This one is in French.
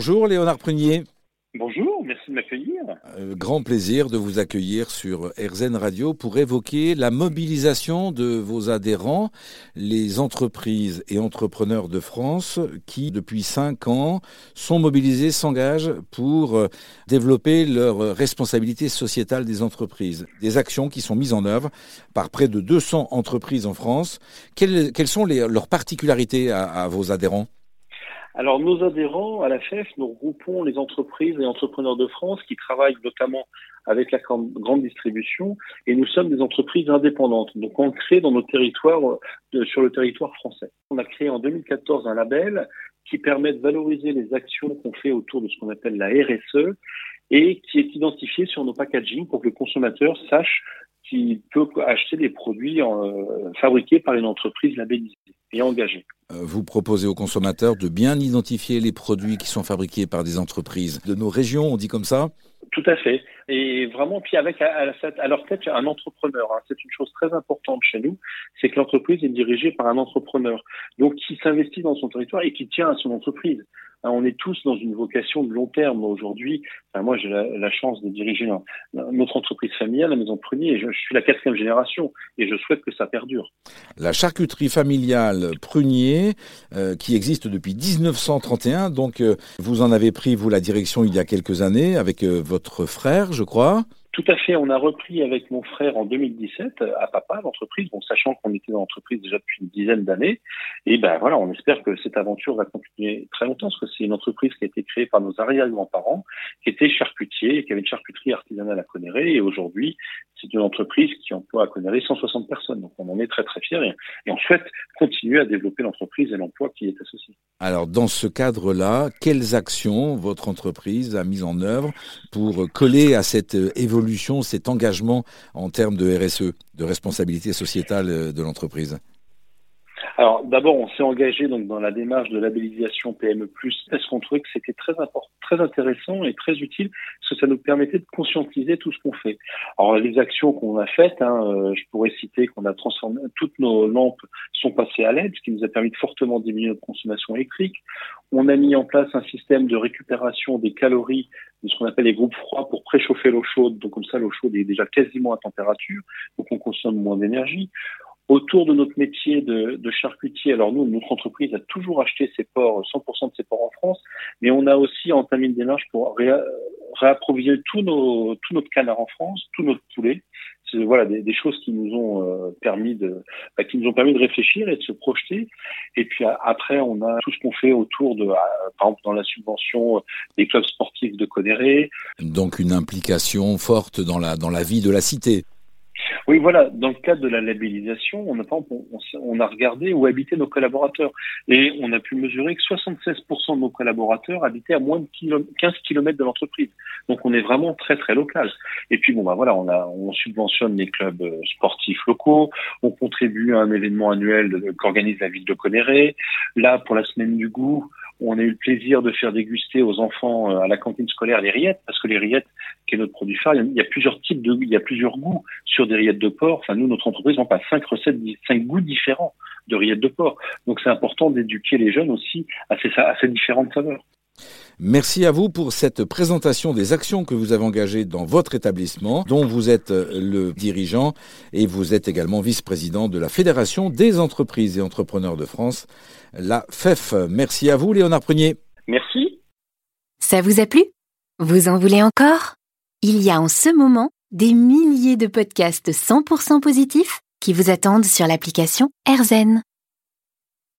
Bonjour Léonard Prunier. Bonjour, merci de m'accueillir. Euh, grand plaisir de vous accueillir sur RZN Radio pour évoquer la mobilisation de vos adhérents, les entreprises et entrepreneurs de France qui, depuis cinq ans, sont mobilisés, s'engagent pour euh, développer leur responsabilité sociétale des entreprises. Des actions qui sont mises en œuvre par près de 200 entreprises en France. Quelles, sont leurs particularités à vos adhérents? Alors, nos adhérents à la FEF, nous regroupons les entreprises et entrepreneurs de France qui travaillent notamment avec la grande distribution et nous sommes des entreprises indépendantes. Donc, on crée dans nos territoires, euh, sur le territoire français. On a créé en 2014 un label qui permet de valoriser les actions qu'on fait autour de ce qu'on appelle la RSE et qui est identifié sur nos packaging pour que le consommateur sache qu'il peut acheter des produits euh, fabriqués par une entreprise labellisée et engagée. Euh, vous proposez aux consommateurs de bien identifier les produits qui sont fabriqués par des entreprises de nos régions, on dit comme ça? Tout à fait. Et vraiment, puis avec à, leur tête un entrepreneur. Hein. C'est une chose très importante chez nous, c'est que l'entreprise est dirigée par un entrepreneur, donc qui s'investit dans son territoire et qui tient à son entreprise. Hein, on est tous dans une vocation de long terme aujourd'hui. moi, j'ai la, chance de diriger notre entreprise familiale, la Maison Prunier, et je, suis la quatrième génération, et je souhaite que ça perdure. La charcuterie familiale Prunier, euh, qui existe depuis 1931, donc euh, vous en avez pris, vous, la direction il y a quelques années, avec euh, votre frère, je crois. Tout à fait. On a repris avec mon frère en 2017 à Papa l'entreprise, bon, sachant qu'on était dans l'entreprise déjà depuis une dizaine d'années. Et ben voilà, on espère que cette aventure va continuer très longtemps, parce que c'est une entreprise qui a été créée par nos arrière-grands-parents, qui étaient charcutiers, qui avait une charcuterie artisanale à Conéré. Et aujourd'hui, c'est une entreprise qui emploie à Conéré 160 personnes. Donc on en est très très fiers et, et on souhaite continuer à développer l'entreprise et l'emploi qui est associé. Alors dans ce cadre-là, quelles actions votre entreprise a mises en œuvre pour coller à cette évolution cet engagement en termes de RSE, de responsabilité sociétale euh, de l'entreprise? Alors d'abord, on s'est engagé donc dans la démarche de labellisation PME+, parce qu'on trouvait que c'était très important, très intéressant et très utile, parce que ça nous permettait de conscientiser tout ce qu'on fait. Alors les actions qu'on a faites, hein, euh, je pourrais citer qu'on a transformé toutes nos lampes sont passées à LED, ce qui nous a permis de fortement diminuer notre consommation électrique. On a mis en place un système de récupération des calories de ce qu'on appelle les groupes froids pour préchauffer l'eau chaude. Donc comme ça, l'eau chaude est déjà quasiment à température, donc on consomme moins d'énergie autour de notre métier de, de, charcutier. Alors nous, notre entreprise a toujours acheté ses porcs, 100% de ses porcs en France, mais on a aussi entamé une démarche pour réapprovisionner tous nos, tout notre canard en France, tout notre poulet. Voilà des, choses qui nous ont euh, permis de, bah, qui nous ont permis de réfléchir et de se projeter. Et puis après, on a tout ce qu'on fait autour de, par exemple dans la subvention des clubs sportifs de Conéré. Donc une implication forte dans la dans la vie de la cité. Oui, voilà. Dans le cadre de la labellisation, on a, on, a regardé où habitaient nos collaborateurs. Et on a pu mesurer que 76% de nos collaborateurs habitaient à moins de 15 km de l'entreprise. Donc on est vraiment très, très local. Et puis, bon, bah voilà, on, a, on subventionne les clubs euh, sportifs locaux. On contribue à un événement annuel qu'organise la ville de Conéré. Là, pour la semaine du goût, on a eu le plaisir de faire déguster aux enfants euh, à la cantine scolaire les rillettes, parce que les rillettes, qui est notre produit phare, il y a plusieurs types de, il y a plusieurs goûts sur des rillettes de porc. Enfin, nous, notre entreprise, on passe cinq recettes, cinq goûts différents de rillettes de porc. Donc, c'est important d'éduquer les jeunes aussi à ces, à ces différentes saveurs. Merci à vous pour cette présentation des actions que vous avez engagées dans votre établissement, dont vous êtes euh, le dirigeant et vous êtes également vice-président de la Fédération des entreprises et entrepreneurs de France, la FEF. Merci à vous, Léonard Prunier. Merci. Ça vous a plu? Vous en voulez encore? Il y a en ce moment des milliers de podcasts 100% positifs qui vous attendent sur l'application AirZen.